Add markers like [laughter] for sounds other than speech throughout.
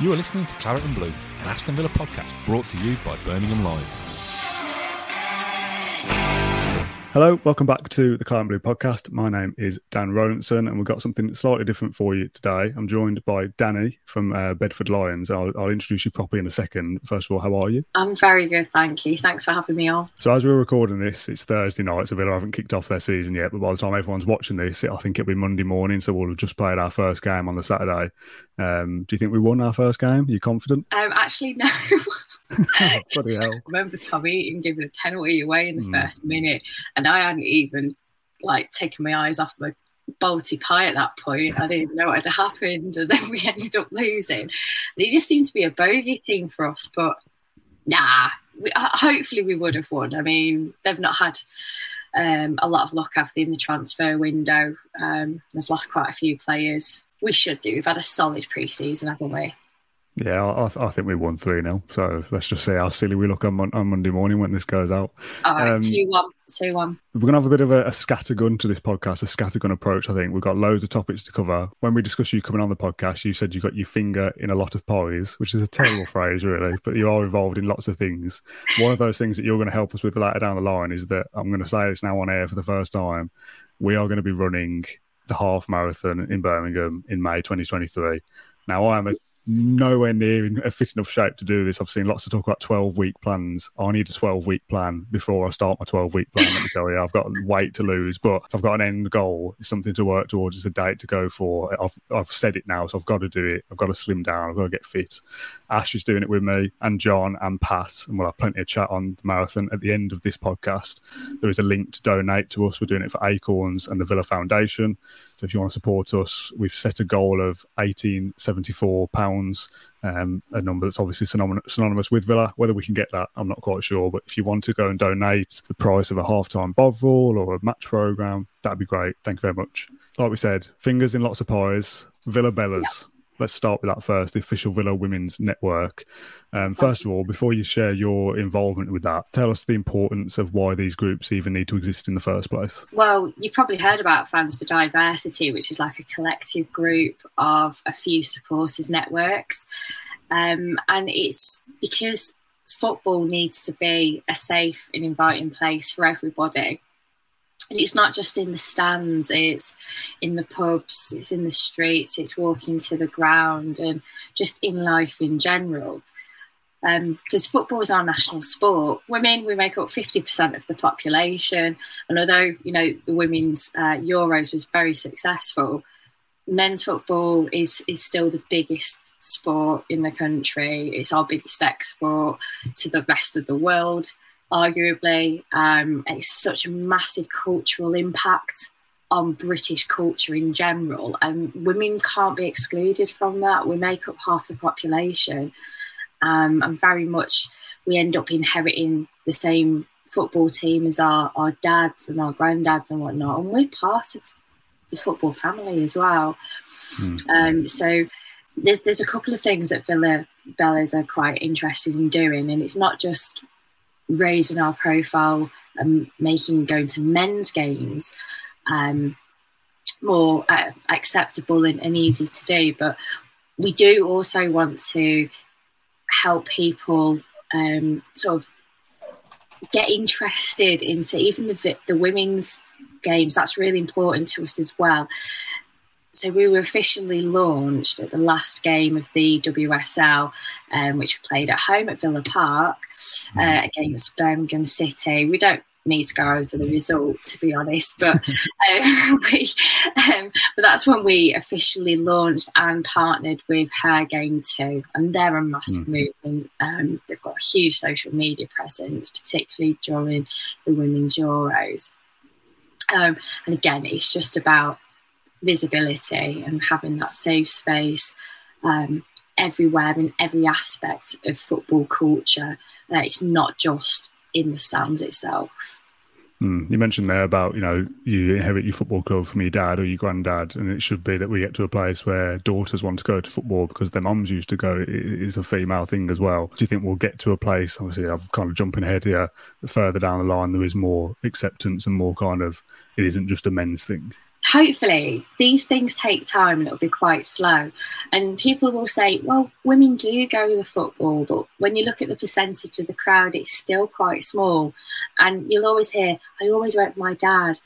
You are listening to Claret and Blue, an Aston Villa podcast brought to you by Birmingham Live. Hello, welcome back to the and Blue podcast. My name is Dan Rowlandson, and we've got something slightly different for you today. I'm joined by Danny from uh, Bedford Lions. I'll, I'll, introduce you properly in a second. First of all, how are you? I'm very good, thank you. Thanks for having me on. So, as we're recording this, it's Thursday night, so Villa haven't kicked off their season yet. But by the time everyone's watching this, I think it'll be Monday morning, so we'll have just played our first game on the Saturday. Um, do you think we won our first game? Are you confident? Um, actually, [laughs] no. [laughs] Bloody hell. I remember Tommy even giving a penalty away in the mm. first minute, and I hadn't even like taken my eyes off my Balti pie at that point. I didn't know what had happened, and then we [laughs] ended up losing. They just seemed to be a bogey team for us, but nah. We, hopefully, we would have won. I mean, they've not had um, a lot of luck after in the transfer window. Um, they've lost quite a few players. We should do. We've had a solid pre-season, haven't we? Yeah, I, I, think we won 3 0. So let's just see how silly we look on, on Monday morning when this goes out. All right, um, 2 1. 2 1. We're going to have a bit of a, a scattergun to this podcast, a scattergun approach, I think. We've got loads of topics to cover. When we discussed you coming on the podcast, you said you got your finger in a lot of pies, which is a terrible [laughs] phrase, really, but you are involved in lots of things. One of those things that you're going to help us with later down the line is that I'm going to say this now on air for the first time. We are going to be running the half marathon in Birmingham in May 2023. Now, I am a nowhere near in a fit enough shape to do this. I've seen lots of talk about 12 week plans. I need a 12 week plan before I start my 12 week plan. Let me tell you, I've got weight to lose, but I've got an end goal. It's something to work towards. It's a date to go for. I've, I've said it now, so I've got to do it. I've got to slim down. I've got to get fit. Ash is doing it with me, and John and Pat, and we'll have plenty of chat on the marathon at the end of this podcast. There is a link to donate to us. We're doing it for Acorns and the Villa Foundation. So if you want to support us, we've set a goal of 1874 pounds, um, a number that's obviously synonymous with Villa. Whether we can get that, I'm not quite sure. But if you want to go and donate the price of a half-time Bovril or a match program, that'd be great. Thank you very much. Like we said, fingers in lots of pies. Villa Bellas let's start with that first, the official Villa Women's Network. Um, first of all, before you share your involvement with that, tell us the importance of why these groups even need to exist in the first place. Well, you've probably heard about Fans for Diversity, which is like a collective group of a few supporters networks. Um, and it's because football needs to be a safe and inviting place for everybody it's not just in the stands it's in the pubs it's in the streets it's walking to the ground and just in life in general. Because um, football is our national sport. Women we make up 50% of the population. And although you know the women's uh, euros was very successful men's football is is still the biggest sport in the country. It's our biggest export to the rest of the world arguably. Um, and it's such a massive cultural impact on British culture in general. And women can't be excluded from that. We make up half the population. Um, and very much we end up inheriting the same football team as our, our dads and our granddads and whatnot. And we're part of the football family as well. Mm. Um, so there's, there's a couple of things that Villa Bellas are quite interested in doing. And it's not just raising our profile and making going to men's games um, more uh, acceptable and, and easy to do. But we do also want to help people um, sort of get interested into even the the women's games. That's really important to us as well so we were officially launched at the last game of the WSL, um, which we played at home at Villa Park uh, mm. against Birmingham City. We don't need to go over the result, to be honest, but [laughs] um, [laughs] we, um, but that's when we officially launched and partnered with Her Game Too, and they're a massive mm. movement. Um, they've got a huge social media presence, particularly during the Women's Euros. Um, and again, it's just about visibility and having that safe space um, everywhere in every aspect of football culture. Uh, it's not just in the stands itself. Mm. You mentioned there about you know you inherit your football club from your dad or your granddad, and it should be that we get to a place where daughters want to go to football because their mums used to go. It is a female thing as well. Do you think we'll get to a place? Obviously, I'm kind of jumping ahead here. Further down the line, there is more acceptance and more kind of it isn't just a men's thing hopefully these things take time and it'll be quite slow. And people will say well women do go to the football but when you look at the percentage of the crowd it's still quite small. And you'll always hear i always went with my dad.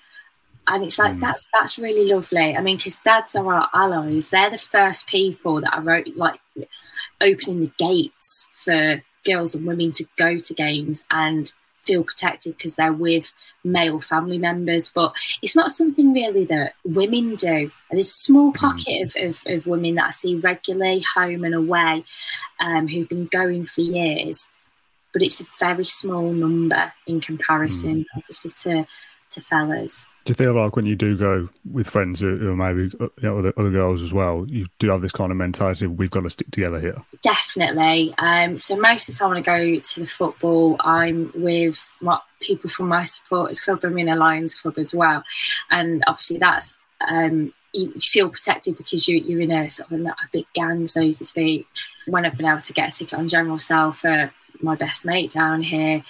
And it's like mm. that's that's really lovely. I mean because dads are our allies. They're the first people that are wrote like opening the gates for girls and women to go to games and feel protected because they're with male family members. But it's not something really that women do. And there's a small mm. pocket of, of, of women that I see regularly, home and away, um, who've been going for years. But it's a very small number in comparison, mm. obviously, to to fellas. Do you feel like when you do go with friends who are maybe uh, you know, other, other girls as well, you do have this kind of mentality of we've got to stick together here? Definitely. Um, so most of the time when I go to the football, I'm with my, people from my supporters club. I'm in a Lions club as well, and obviously that's um, you feel protected because you, you're in a sort of a, a, big gang, so to speak. When I've been able to get a ticket on general sale for my best mate down here,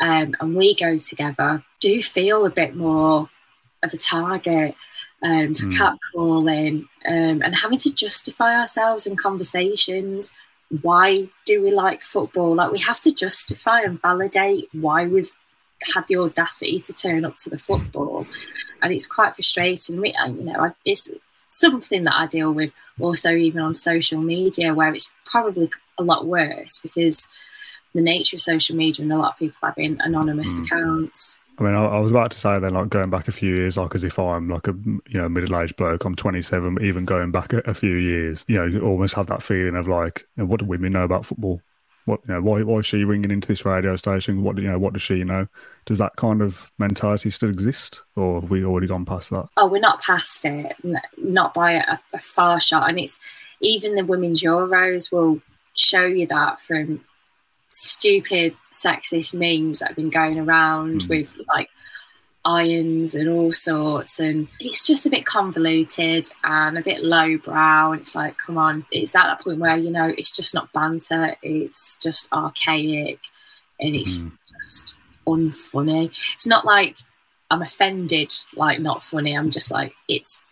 um, and we go together, do feel a bit more of a target um, for mm. catcalling um, and having to justify ourselves in conversations. Why do we like football? Like we have to justify and validate why we've had the audacity to turn up to the football, and it's quite frustrating. We, you know, it's something that I deal with also even on social media, where it's probably a lot worse because the nature of social media and a lot of people having anonymous mm. accounts. I mean, I, I, was about to say then, like going back a few years, like as if I'm like a you know middle-aged bloke. I'm 27, but even going back a, a, few years, you know, you almost have that feeling of like, you know, what do women know about football? What you know, why why is she ringing into this radio station? What you know, what does she know? Does that kind of mentality still exist, or have we already gone past that? Oh, we're not past it, not by a, a far shot. And it's even the women's Euros will show you that from stupid sexist memes that have been going around mm. with like irons and all sorts and it's just a bit convoluted and a bit lowbrow and it's like come on it's at that point where you know it's just not banter it's just archaic and it's mm. just unfunny it's not like i'm offended like not funny i'm just like it's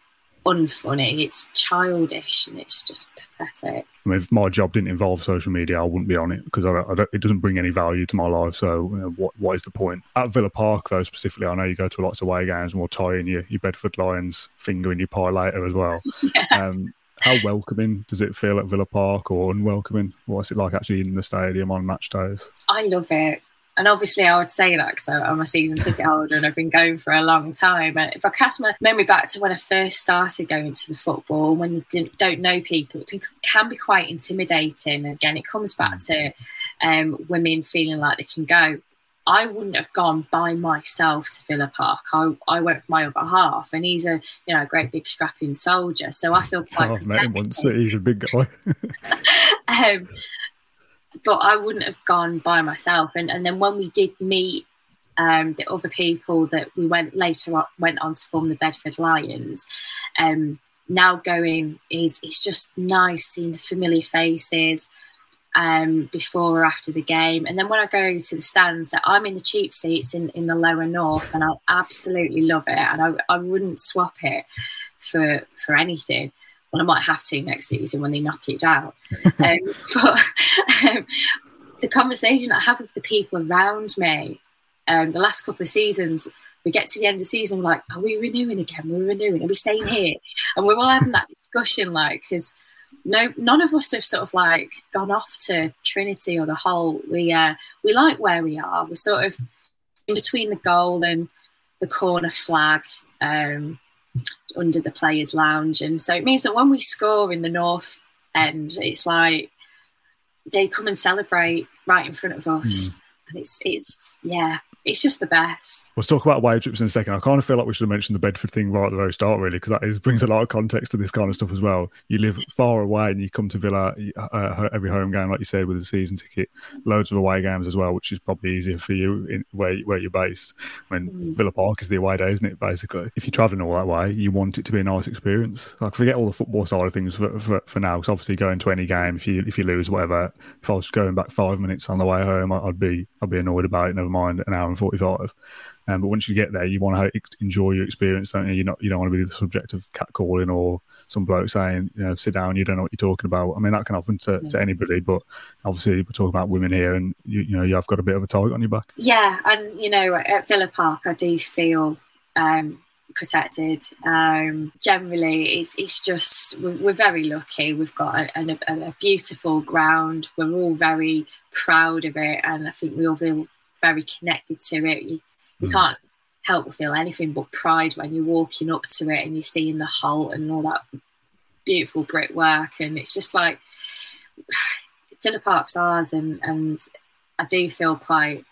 unfunny it's childish and it's just pathetic. I mean, if my job didn't involve social media, I wouldn't be on it because it doesn't bring any value to my life. So, you know, what what is the point? At Villa Park, though, specifically, I know you go to lots of away games and we'll tie in your, your Bedford Lions finger in your pie later as well. [laughs] yeah. um, how welcoming does it feel at Villa Park or unwelcoming? What's it like actually in the stadium on match days? I love it and obviously, I would say that because I'm a season ticket holder and I've been going for a long time. And if I cast my memory back to when I first started going to the football, when you don't know people, it can be quite intimidating. Again, it comes back to um, women feeling like they can go. I wouldn't have gone by myself to Villa Park. I, I went with my other half, and he's a you know a great big strapping soldier. So I feel quite. Oh, [laughs] I've met him once. He's a big guy. [laughs] um, but I wouldn't have gone by myself. And and then when we did meet um, the other people that we went later on, went on to form the Bedford Lions, um, now going is it's just nice seeing the familiar faces. Um, before or after the game. And then when I go to the stands, I'm in the cheap seats in, in the lower north, and I absolutely love it. And I, I wouldn't swap it for for anything well, I might have to next season when they knock it down. [laughs] um, but um, the conversation I have with the people around me, um, the last couple of seasons, we get to the end of the season, we're like, are we renewing again? We're renewing. Are we staying here? And we're all having that discussion, like, because no, none of us have sort of like gone off to Trinity or the Holte. We uh, we like where we are. We're sort of in between the goal and the corner flag. Um, under the players' lounge, and so it means that when we score in the north end, it's like they come and celebrate right in front of us, mm. and it's it's yeah, it's just the best. We'll talk about away trips in a second. I kind of feel like we should have mentioned the Bedford thing right at the very start, really, because that is, [laughs] brings a lot of context to this kind of stuff as well. You live far away and you come to Villa uh, every home game, like you said, with a season ticket, loads of away games as well, which is probably easier for you in where where you're based. I mean, mm. Villa Park is the away day, isn't it? Basically, if you're travelling all that way, you want it to be a nice experience. Like forget all the football side of things for, for, for now, because obviously going to any game, if you if you lose whatever, if I was going back five minutes on the way home, I'd be I'd be annoyed about it. Never mind an hour and forty five. Um, but once you get there, you want to enjoy your experience, don't you? You're not, you don't want to be the subject of catcalling or some bloke saying, you know, sit down, you don't know what you're talking about. I mean, that can happen to, to anybody, but obviously we're talking about women here and, you, you know, you've got a bit of a target on your back. Yeah. And, you know, at Villa Park, I do feel um, protected. Um, generally, it's, it's just, we're, we're very lucky. We've got a, a, a beautiful ground. We're all very proud of it. And I think we all feel very connected to it. You, you mm. can't help but feel anything but pride when you're walking up to it and you're seeing the Holte and all that beautiful brickwork. And it's just like [sighs] Villa Park's ours, and, and I do feel quite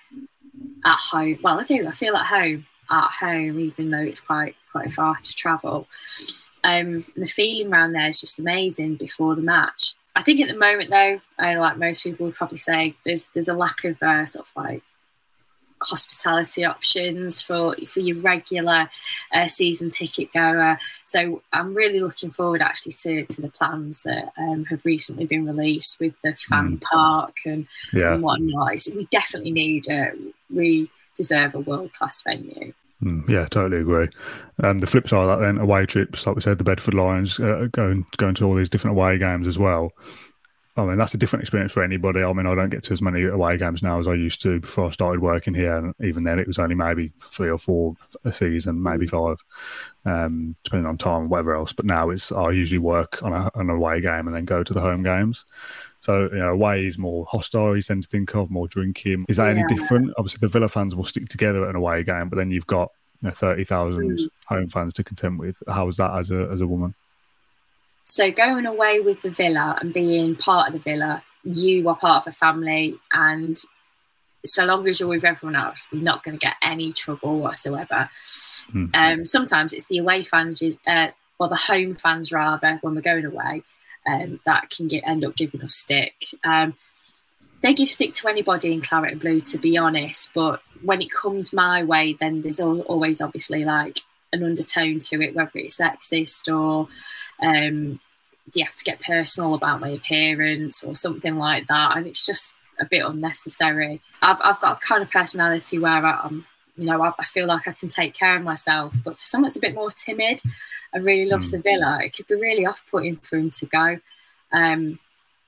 at home. Well, I do. I feel at home at home, even though it's quite quite far to travel. Um, the feeling around there is just amazing before the match. I think at the moment, though, I, like most people would probably say, there's there's a lack of uh, sort of like hospitality options for for your regular uh, season ticket goer. So I'm really looking forward actually to, to the plans that um, have recently been released with the fan mm. park and, yeah. and whatnot. So we definitely need a we deserve a world class venue. Mm, yeah, totally agree. Um, the flip side of that, then away trips, like we said, the Bedford Lions uh, going going to all these different away games as well. I mean, that's a different experience for anybody. I mean, I don't get to as many away games now as I used to before I started working here. And even then, it was only maybe three or four a season, maybe five, um, depending on time and whatever else. But now it's I usually work on, a, an away game and then go to the home games. So, you know, away is more hostile, you tend to think of, more drinking. Is that yeah. any different? Obviously, the Villa fans will stick together at an away game, but then you've got you know, 30,000 mm. home fans to contend with. How is that as a, as a woman? So going away with the villa and being part of the villa, you are part of a family, and so long as you're with everyone else, you're not going to get any trouble whatsoever. Mm. Um, sometimes it's the away fans, uh, or the home fans rather, when we're going away, um, that can get end up giving us stick. Um, they give stick to anybody in claret and blue, to be honest. But when it comes my way, then there's always obviously like an undertone to it, whether it's sexist or um, you have to get personal about my appearance or something like that. And it's just a bit unnecessary. I've, I've got a kind of personality where I'm, you know, I, I feel like I can take care of myself. But for someone that's a bit more timid and really loves mm. the villa, it could be really off putting for him to go. Um,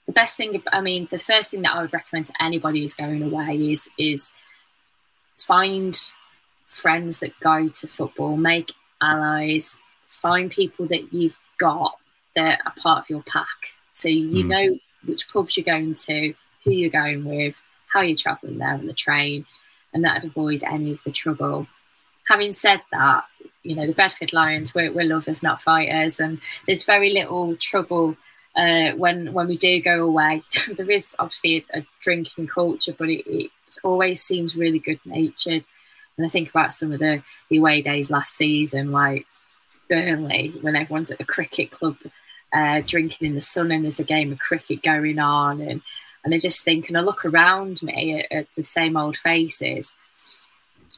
the best thing, I mean, the first thing that I would recommend to anybody who's going away is is find friends that go to football, make allies, find people that you've got that are part of your pack. So you mm. know which pubs you're going to, who you're going with, how you're travelling there on the train, and that'd avoid any of the trouble. Having said that, you know, the Bedford Lions, we're, we're lovers, not fighters, and there's very little trouble uh, when when we do go away. [laughs] there is obviously a, a drinking culture, but it, it always seems really good natured. And I think about some of the, the away days last season, like Burnley, when everyone's at the cricket club uh, drinking in the sun and there's a game of cricket going on. And, and I just think, and I look around me at, at the same old faces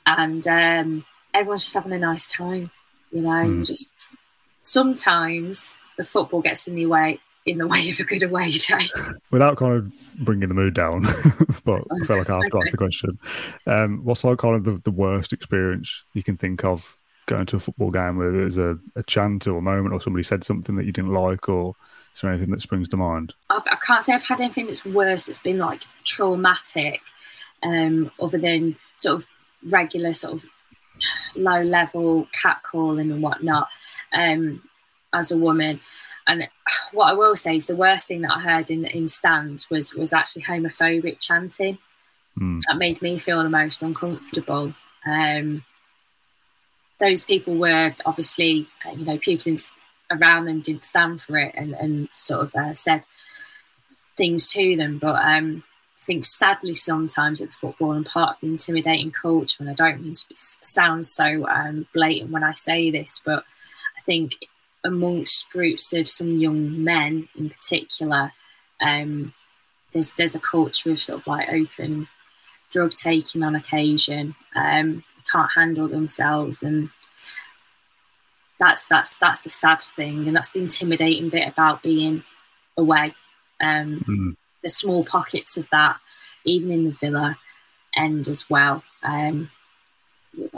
and um, everyone's just having a nice time, you know, mm. just sometimes the football gets in the way in the [laughs] way of a good away day. Without kind of bringing the mood down, [laughs] but I feel like I have to ask the [laughs] question. Um, what's like kind of the, the worst experience you can think of going to a football game where there's a, a chant or a moment or somebody said something that you didn't like or is there anything that springs to mind? I've, I can not say I've had anything that's worse that's been like traumatic um, other than sort of regular sort of low level catcalling and whatnot um, as a woman. And what I will say is the worst thing that I heard in, in stands was was actually homophobic chanting. Mm. That made me feel the most uncomfortable. Um, those people were obviously, uh, you know, people around them did stand for it and, and sort of uh, said things to them. But um, I think sadly sometimes at football and part of the intimidating culture, and I don't mean to sound so um, blatant when I say this, but I think amongst groups of some young men in particular, um, there's there's a culture of sort of like open drug taking on occasion, um, can't handle themselves, and that's that's that's the sad thing, and that's the intimidating bit about being away. Um, mm. There's small pockets of that, even in the villa end as well. Um,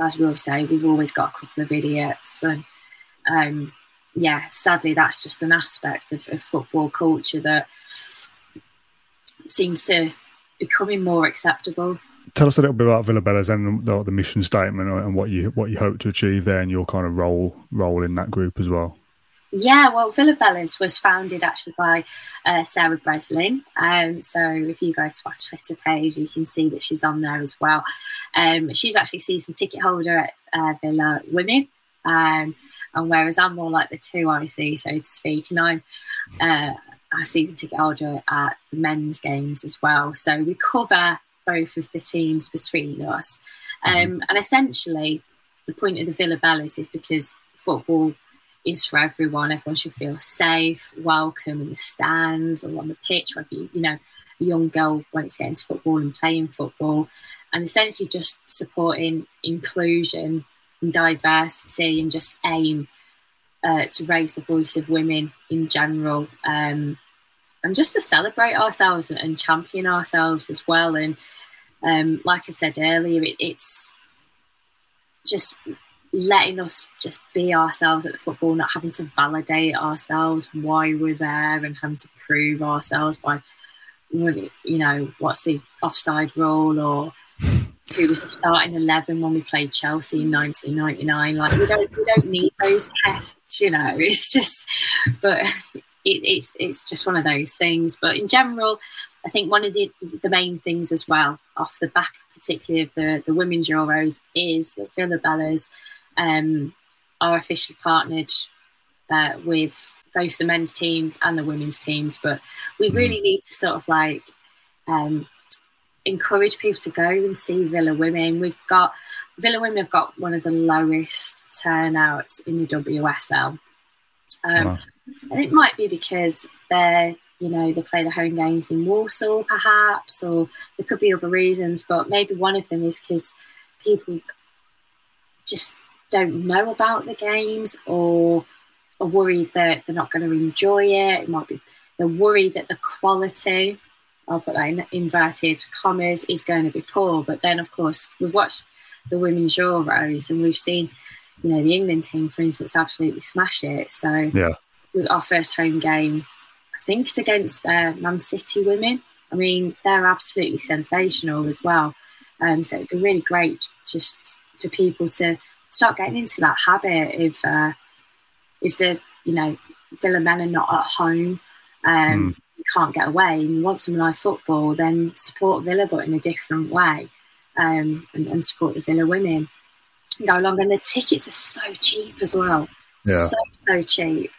as we always say, we've always got a couple of idiots, and um, yeah, sadly, that's just an aspect of, of football culture that seems to becoming more acceptable. Tell us a little bit about Villa Bellas and the, the, mission statement and what you what you hope to achieve there, and your kind of role role in that group as well. Yeah, well, Villa Bellas was founded actually by uh, Sarah Breslin. Um, so if you go to our Twitter page, you can see that she's on there as well. Um, she's actually season ticket holder at uh, Villa Women. Um, and whereas I'm more like the two IC, so to speak, and I'm uh, a season ticket holder at men's games as well. So we cover both of the teams between us. Mm-hmm. Um, and essentially, the point of the Villa Bellas is because football is for everyone. Everyone should feel safe, welcome in the stands or on the pitch, whether you, you know, a young girl wants to get into football and playing football. And essentially just supporting inclusion and diversity and just aim uh, to raise the voice of women in general. Um, and just to celebrate ourselves and, and champion ourselves as well. And um, like I said earlier, it, it's just letting us just be ourselves at the football, not having to validate ourselves why we're there and having to prove ourselves by, you know, what's the offside rule or who was the starting eleven when we played Chelsea in 1999. Like we don't we don't need those tests, you know. [laughs] It's just, but it, it's it's just one of those things. But in general, I think one of the the main things as well, off the back particularly of the the women's Euros, is that Villa Bellas um, are officially partnered uh, with both the men's teams and the women's teams. But we mm. really need to sort of like um, encourage people to go and see Villa Women. We've got Villa Women have got one of the lowest turnouts in the WSL. Um, wow. And it might be because they're, you know, they play the home games in Walsall, perhaps, or there could be other reasons. But maybe one of them is because people just don't know about the games or are worried that they're not going to enjoy it. It might be they're worried that the quality, I'll put that in inverted commas, is going to be poor. But then, of course, we've watched the women's Euros and we've seen, you know, the England team, for instance, absolutely smash it. So yeah with our first home game, I think it's against uh, Man City women. I mean, they're absolutely sensational as well. Um, so it'd be really great just for people to start getting into that habit of uh, if the you know Villa men are not at home, um, mm. you can't get away, and you want some live football, then support Villa but in a different way, um, and, and, support the Villa women. Go along, and the tickets are so cheap as well. Yeah. So so cheap.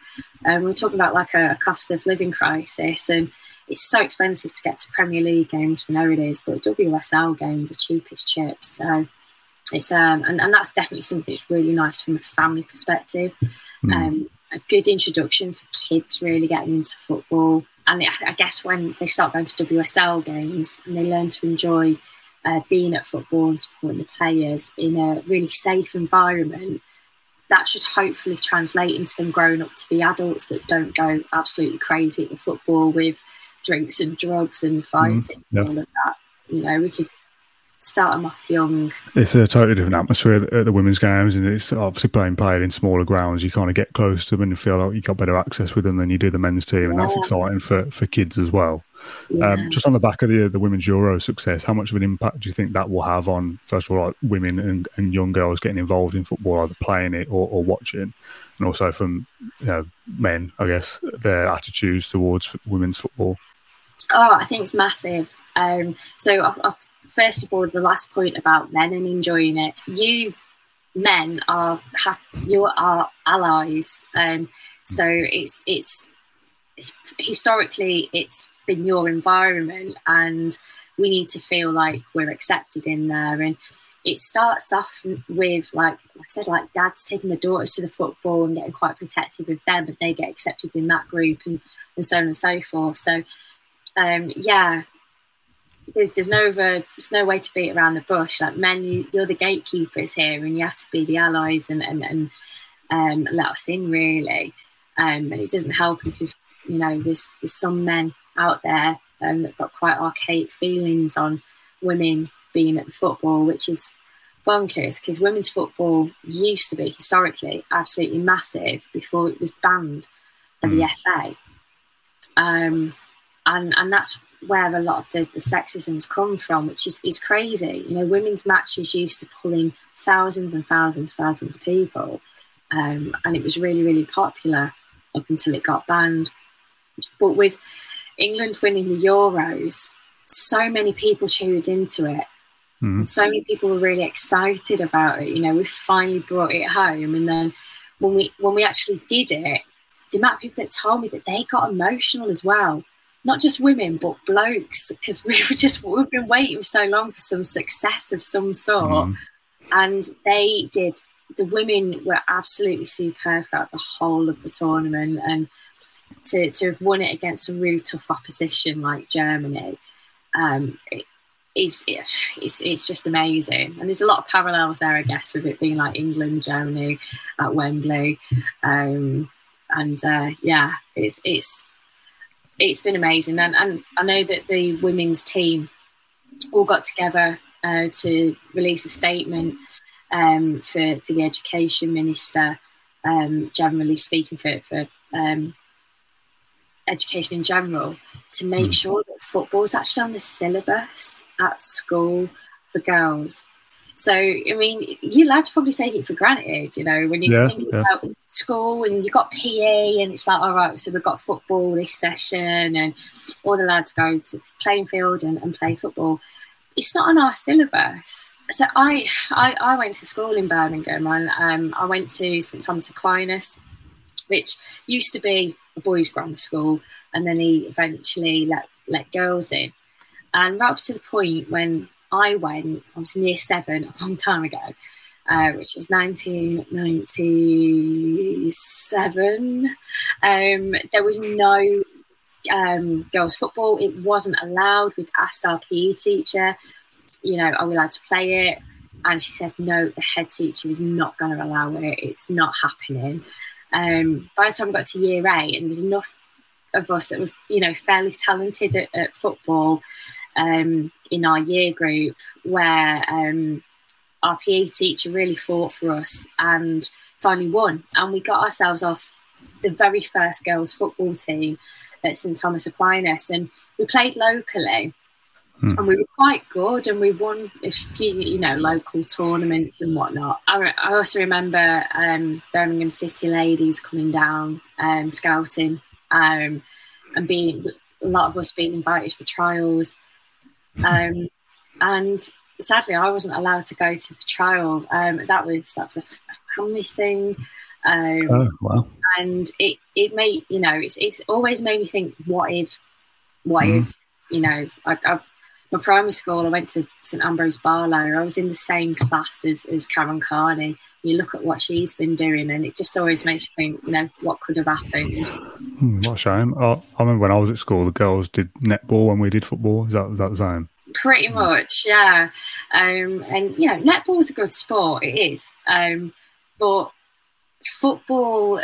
Um, we're talking about like a, a, cost of living crisis, and it's so expensive to get to Premier League games. We know it is, but WSL games are cheap as chips. So it's um, and, and that's definitely something that's really nice from a family perspective. Mm. Um, a good introduction for kids really getting into football. And I guess when they start going to WSL games and they learn to enjoy uh, being at football and supporting the players in a really safe environment, that should hopefully translate into them growing up to be adults that don't go absolutely crazy at the football with drinks and drugs and fighting mm, yeah. and all of that. You know, we could start them off young. It's a totally different atmosphere at the women's games, and it's obviously playing played in smaller grounds. You kind of get close to them and feel like you got better access with them than you do the men's team, and that's exciting for, for kids as well. Yeah. Um, just on the back of the the women's Euro success, how much of an impact do you think that will have on first of all like women and, and young girls getting involved in football, either playing it or, or watching, and also from you know, men, I guess their attitudes towards women's football. Oh, I think it's massive. Um, so I'll, I'll first of all, the last point about men and enjoying it. You men are have you are allies. Um, so it's it's historically it's been your environment and we need to feel like we're accepted in there. And it starts off with like, like I said, like dads taking the daughters to the football and getting quite protective of them, but they get accepted in that group and, and so on and so forth. So um, yeah, there's there's no other, there's no way to beat around the bush. Like men, you, are the gatekeepers here, and you have to be the allies and and, and um, let us in really. Um, and it doesn't help if you you know there's there's some men out there um, that got quite archaic feelings on women being at the football, which is bonkers because women's football used to be historically absolutely massive before it was banned by mm. the FA. Um, and and that's where a lot of the, the sexisms come from, which is, is crazy. You know, women's matches used to pull in thousands and thousands and thousands of people. Um, and it was really, really popular up until it got banned. But with England winning the Euros, so many people tuned into it. Mm. So many people were really excited about it. You know, we finally brought it home. And then when we when we actually did it, the amount of people that told me that they got emotional as well not just women but blokes because we were just we've been waiting so long for some success of some sort mm. and they did the women were absolutely superb throughout the whole of the tournament and to, to have won it against a really tough opposition like Germany um, it, it's, it, it's it's just amazing and there's a lot of parallels there I guess with it being like England Germany at Wembley um, and uh, yeah it's it's it's been amazing, and, and I know that the women's team all got together uh, to release a statement um, for for the education minister, um, generally speaking, for for um, education in general, to make mm. sure that football is actually on the syllabus at school for girls. So, I mean, you lads probably take it for granted, you know, when you yeah, think yeah. about school and you've got PE and it's like, all right, so we've got football this session and all the lads go to playing field and, and play football. It's not on our syllabus. So I, I, I went to school in Birmingham and um, I went to St Thomas Aquinas, which used to be a boys' grammar school, and then he eventually let let girls in. And right up to the point when I went, I was in year seven a long time ago, uh, which was 1997. Um, there was no um, girls' football. It wasn't allowed. We'd asked our PE teacher, you know, are we allowed to play it? And she said, no, the head teacher is not going to allow it. It's not happening. Um, by the time we got to year eight, and there was enough of us that were, you know, fairly talented at, at football um, in our year group where um, our PE teacher really fought for us and finally won. And we got ourselves off the very first girls' football team at St Thomas Aquinas, and we played locally. Hmm. And we were quite good, and we won a few, you know, local tournaments and whatnot. I, I also remember um, Birmingham City ladies coming down um, scouting, um, and being a lot of us being invited for trials. Um, and sadly, I wasn't allowed to go to the trial. Um, that was that was a family thing. Um, oh, wow. And it it made you know it's it's always made me think, what if, what mm. if you know I, I, my primary school I went to St Ambrose Barlow. I was in the same class as as Karen Carney. You look at what she's been doing, and it just always makes you think, you know, what could have happened. Hmm, what a shame. I, I remember when I was at school, the girls did netball when we did football. Is that was that the same? Pretty hmm. much, yeah. Um, and you know, netball is a good sport. It is, um, but football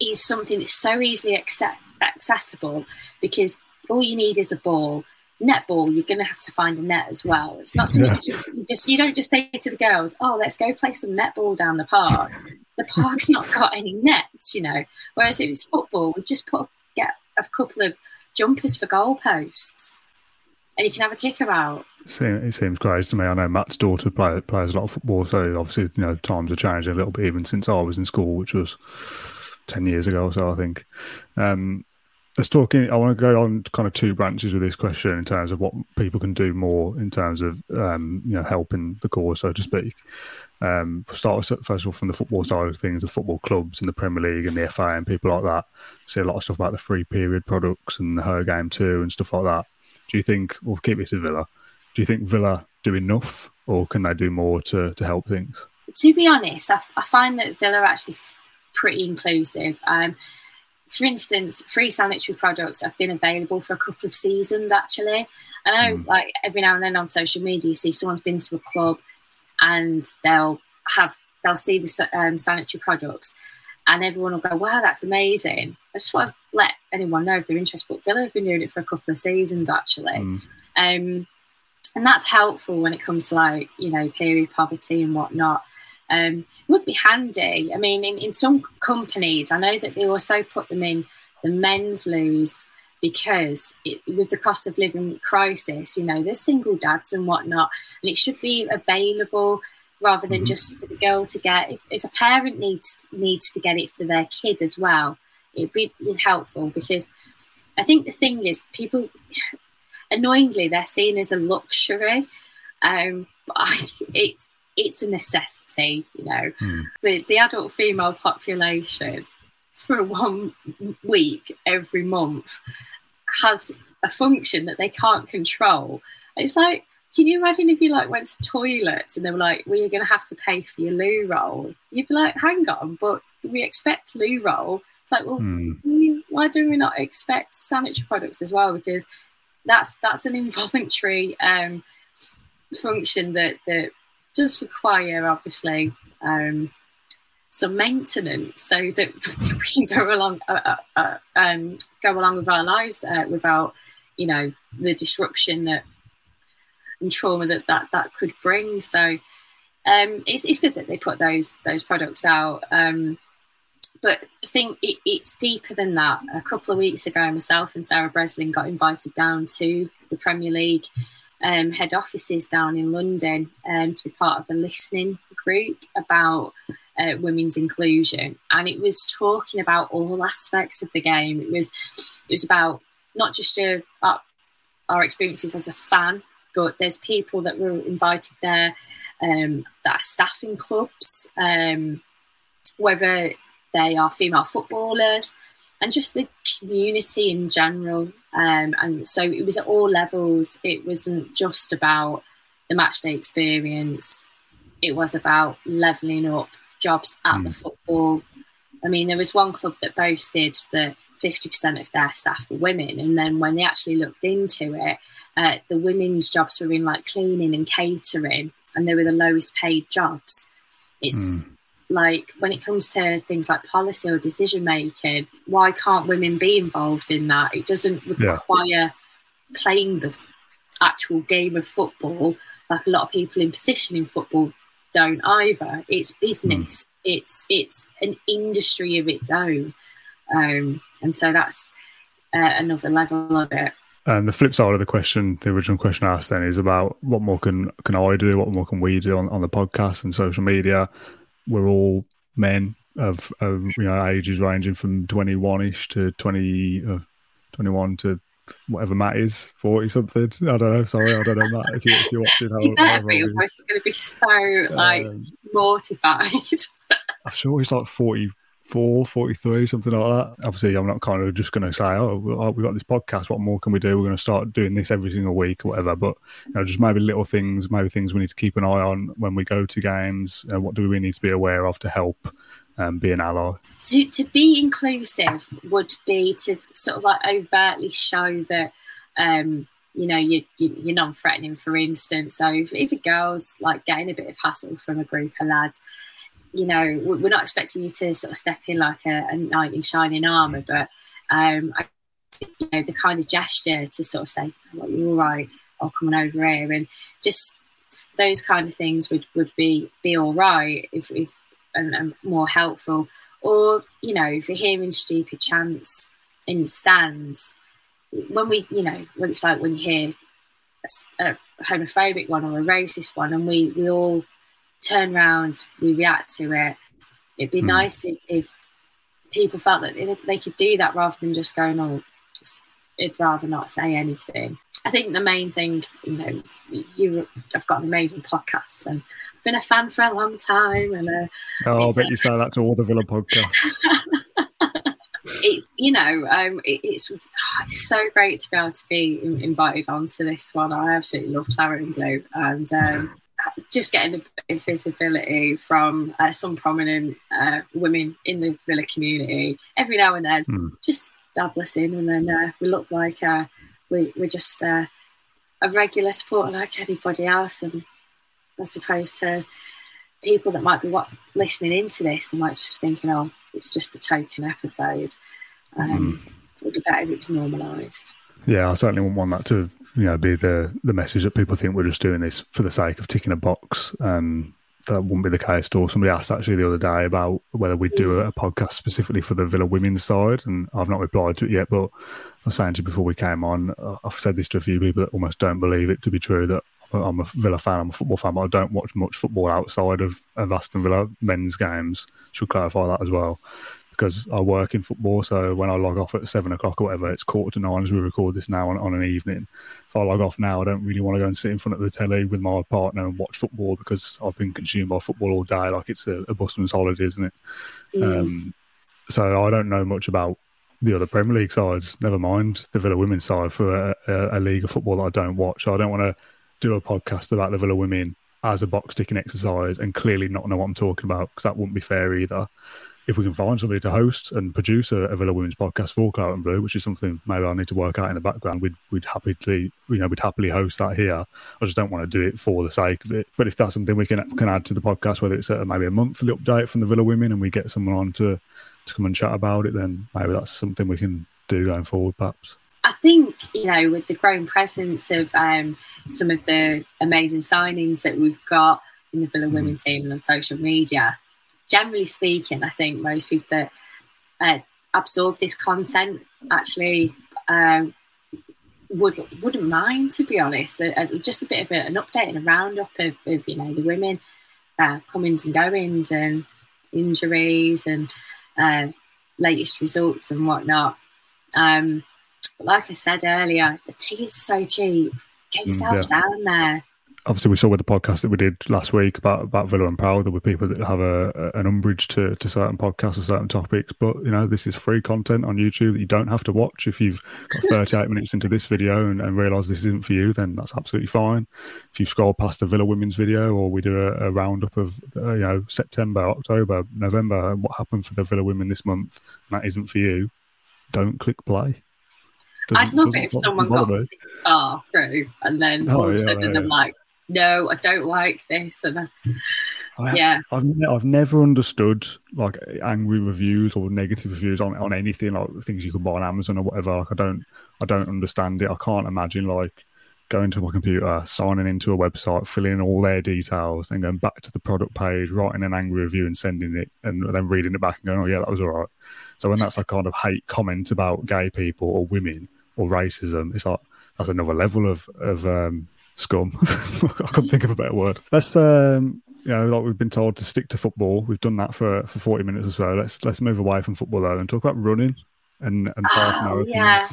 is something that's so easily accept- accessible because all you need is a ball. Netball, you're going to have to find a net as well. It's not something yeah. you just you don't just say to the girls, "Oh, let's go play some netball down the park." the park's not got any nets, you know. Whereas if it's football, we just put get a couple of jumpers for goalposts and you can have a kick about. It seems crazy to me. I know Matt's daughter play, plays a lot of football, so obviously, you know, times are changing a little bit even since I was in school, which was 10 years ago or so, I think. Um, let's talk in, I want to go on kind of two branches with this question in terms of what people can do more in terms of, um, you know, helping the cause, so to speak. Um, start first of all from the football side of things, the football clubs and the Premier League and the FA and people like that. See a lot of stuff about the free period products and the her game too and stuff like that Do you think, we'll keep it to Villa, do you think Villa do enough or can they do more to, to help things? To be honest, I, I find that Villa are actually pretty inclusive. Um, for instance, free sanitary products have been available for a couple of seasons actually. I know, mm. like every now and then on social media, you see someone's been to a club and they'll have they'll see the um, sanitary products, and everyone will go, "Wow, that's amazing!" I just want to let anyone know if they're interested. But Villa have been doing it for a couple of seasons actually, mm. um, and that's helpful when it comes to like you know period poverty and whatnot. Um, would be handy. I mean, in, in some companies, I know that they also put them in the men's loos because it, with the cost of living crisis, you know, there's single dads and whatnot, and it should be available rather than mm-hmm. just for the girl to get. If, if a parent needs needs to get it for their kid as well, it'd be helpful because I think the thing is people [sighs] annoyingly they're seen as a luxury. Um, [laughs] I, it's it's a necessity, you know. Mm. The the adult female population for one week every month has a function that they can't control. It's like, can you imagine if you like went to toilets and they were like, "Well, you're going to have to pay for your loo roll"? You'd be like, "Hang on, but we expect loo roll." It's like, well, mm. why do we not expect sanitary products as well? Because that's that's an involuntary um, function that that does require obviously um, some maintenance so that [laughs] we can go along uh, uh, uh, um, go along with our lives uh, without you know the disruption that and trauma that that, that could bring so um, it's, it's good that they put those those products out um, but I think it, it's deeper than that. A couple of weeks ago, myself and Sarah Breslin got invited down to the Premier League um, head offices down in London um, to be part of a listening group about uh, women's inclusion, and it was talking about all aspects of the game. It was it was about not just your, our, our experiences as a fan, but there's people that were invited there um, that are staffing clubs, um, whether they are female footballers, and just the community in general. Um, and so it was at all levels. It wasn't just about the matchday experience. It was about leveling up jobs at mm. the football. I mean, there was one club that boasted that 50% of their staff were women. And then when they actually looked into it, uh, the women's jobs were in like cleaning and catering, and they were the lowest paid jobs. It's mm like when it comes to things like policy or decision making, why can't women be involved in that? It doesn't require yeah. playing the actual game of football like a lot of people in position in football don't either. It's business. Mm. It's it's an industry of its own, um, and so that's uh, another level of it. And the flip side of the question, the original question I asked then is about what more can can I do? What more can we do on, on the podcast and social media? We're all men of, of you know ages ranging from 21ish to 20 uh, 21 to whatever Matt is, 40 something. I don't know. Sorry, I don't know, Matt, if, you, if you're watching. How, [laughs] yeah, but your voice is going to be so like um, mortified. [laughs] I'm sure he's like 40, 44, 43, something like that. Obviously, I'm not kind of just going to say, oh, we've got this podcast. What more can we do? We're going to start doing this every single week or whatever. But, you know, just maybe little things, maybe things we need to keep an eye on when we go to games. Uh, what do we need to be aware of to help um, be an ally? To, to be inclusive would be to sort of like overtly show that, um, you know, you, you, are non-threatening, for instance. So if, if a girl's like getting a bit of hassle from a group of lads, you know, we're not expecting you to sort of step in like a, a knight in shining armor, but um, I, you know, the kind of gesture to sort of say, well, "You're all right," I'll come on over here, and just those kind of things would would be be all right if, if and, and more helpful. Or you know, if you're hearing stupid chants in the stands, when we, you know, when it's like when you hear a, a homophobic one or a racist one, and we we all turn around, we react to it. It'd be mm. nice if, if, people felt that they, they could do that rather than just going, oh, just it'd rather not say anything. I think the main thing, you know, you have got an amazing podcast and I've been a fan for a long time. And uh, oh, I bet a, you say that to all the Villa podcasts. [laughs] it's you know, um, it, it's it's so great to be able to be invited onto this one. I absolutely love Claret and Blue, and um, just getting a bit of visibility from uh, some prominent uh, women in the Villa community every now and then. Mm. Just dab us in, and then uh, we look like uh, we, we're just uh, a regular supporter like anybody else. And as opposed to people that might be what, listening into this, they might just thinking, oh, it's just a token episode. Um, mm. It would be better if it was normalised. Yeah, I certainly wouldn't want that to you know be the the message that people think we're just doing this for the sake of ticking a box. Um, that wouldn't be the case at all. Somebody asked actually the other day about whether we'd do a, a, podcast specifically for the Villa women's side, and I've not replied to it yet. But I was saying to you before we came on, I've said this to a few people that almost don't believe it to be true that I'm a Villa fan, I'm a football fan, but I don't watch much football outside of, of Aston Villa men's games. Should clarify that as well because I work in football. So when I log off at seven o'clock or whatever, it's quarter to nine as we record this now on, on, an evening. If I log off now, I don't really want to go and sit in front of the telly with my partner and watch football because I've been consumed by football all day. Like it's a, a busman's holiday, isn't it? Mm. Um, so I don't know much about the other Premier League sides. Never mind the Villa women's side for a, a, a league of football that I don't watch. So I don't want to do a podcast about the Villa women as a box ticking exercise and clearly not know what I'm talking about because that wouldn't be fair either if we can find somebody to host and produce a, a Villa Women's podcast for Claret and Blue, which is something maybe I need to work out in the background, we'd we'd happily you know we'd happily host that here. I just don't want to do it for the sake of it. But if that's something we can can add to the podcast, whether it's a, maybe a monthly update from the Villa Women and we get someone on to to come and chat about it, then maybe that's something we can do going forward, perhaps. I think you know with the growing presence of um, some of the amazing signings that we've got in the Villa mm. Women team and on social media, generally speaking, I think most people that uh, absorb this content actually uh, would wouldn't mind, to be honest. Uh, uh, just a bit of a, an update and a roundup of, of you know the women uh, comings and goings and injuries and uh, latest results and whatnot. Um, like I said earlier, the tickets are so cheap. Get mm, yourself yeah. down there obviously we saw with the podcast that we did last week about about Villa and Proud, there were people that have a, an umbrage to, to certain podcasts or certain topics. But you know, this is free content on YouTube that you don't have to watch. If you've got [laughs] 38 minutes into this video and, and realise this isn't for you, then that's absolutely fine. If you scroll past the Villa Women's video, or we do a, a roundup of uh, you know September, October, November, and what happened for the Villa Women this month, and that isn't for you, don't click play. I'd love it if someone got far through and then oh, all of a sudden. I'm like, no, I don't like this. And I, I, yeah, I've I've never understood like angry reviews or negative reviews on, on anything like things you can buy on Amazon or whatever. Like I don't I don't understand it. I can't imagine like going to my computer, signing into a website, filling in all their details, then going back to the product page, writing an angry review and sending it, and then reading it back and going, oh yeah, that was all right. So when that's a kind of hate comment about gay people or women or racism, it's like that's another level of of um, scum. [laughs] I can't think of a better word. Let's, um, you know, like we've been told to stick to football. We've done that for, for 40 minutes or so. Let's let's move away from football though and talk about running and, and half oh, marathons. Yeah.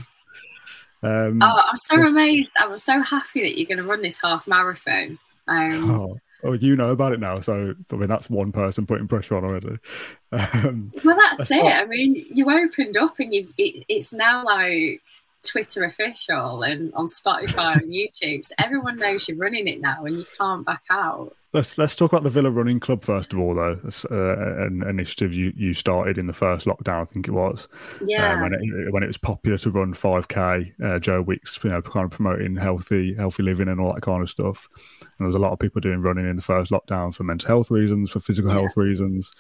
Um, oh, I'm so amazed. I'm so happy that you're going to run this half marathon. Um, [laughs] oh, oh, you know about it now. So, I mean, that's one person putting pressure on already. [laughs] Um, well, that's it. I mean, you opened up and you, it, it's now like Twitter official and on Spotify and [laughs] YouTube. So everyone knows you're running it now and you can't back out. Let's let's talk about the Villa Running Club first of all, though. It's uh, an initiative you, you started in the first lockdown, I think it was. Yeah. Uh, when it when it was popular to run 5k, uh, Joe Wicks, you know, kind of promoting healthy healthy living and all that kind of stuff. And there was a lot of people doing running in the first lockdown for mental health reasons, for physical yeah. health reasons,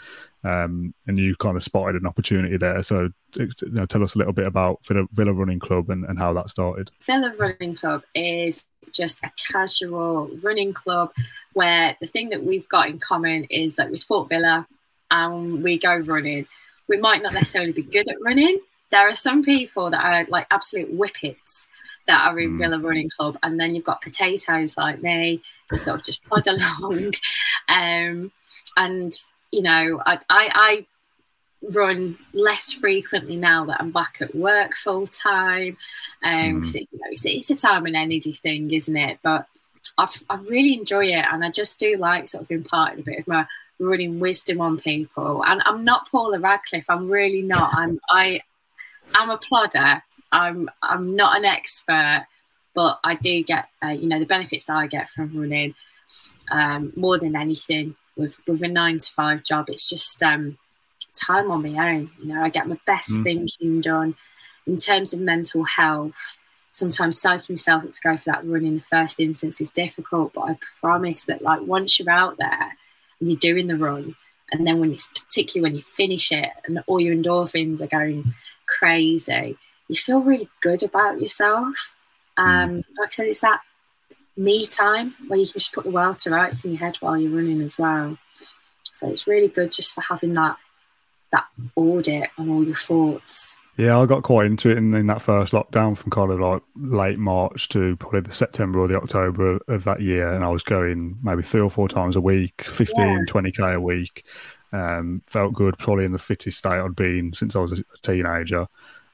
um, and you kind of spotted an opportunity there. So, you know, tell us a little bit about Villa, Villa Running Club and, and how that started. Villa Running Club is just a casual running club where the thing that we've got in common is that we support Villa and we go running. We might not necessarily be good at running. There are some people that are like absolute whippets that are in mm. Villa Running Club, and then you've got potatoes like me that sort of just plod [laughs] along. Um, and you know, I, I, I run less frequently now that I'm back at work full time. Um, mm. it, you know, it's, it's, a time and energy thing, isn't it? But I've, I really enjoy it, and I just do like sort of imparting a bit of my running wisdom on people. And I'm not Paula Radcliffe. I'm really not. I'm [laughs] I, I'm a plodder. I'm I'm not an expert, but I do get uh, you know the benefits that I get from running um, more than anything with with a nine to five job. It's just um, time on my own. You know, I get my best mm. thinking done in terms of mental health. Sometimes psyching yourself to go for that run in the first instance is difficult, but I promise that like once you're out there and you're doing the run, and then when it's particularly when you finish it and all your endorphins are going crazy, you feel really good about yourself. Mm. Um, mm. Like I said, it's that me time where you can just put the world to rights in your head while you're running as well. So it's really good just for having that that audit on all your thoughts. Yeah, I got quite into it in, in that first lockdown from kind of like late March to probably the September or the October of that year. And I was going maybe three or four times a week, 15, yeah. 20K a week. Um, felt good, probably in the fittest state I'd been since I was a teenager.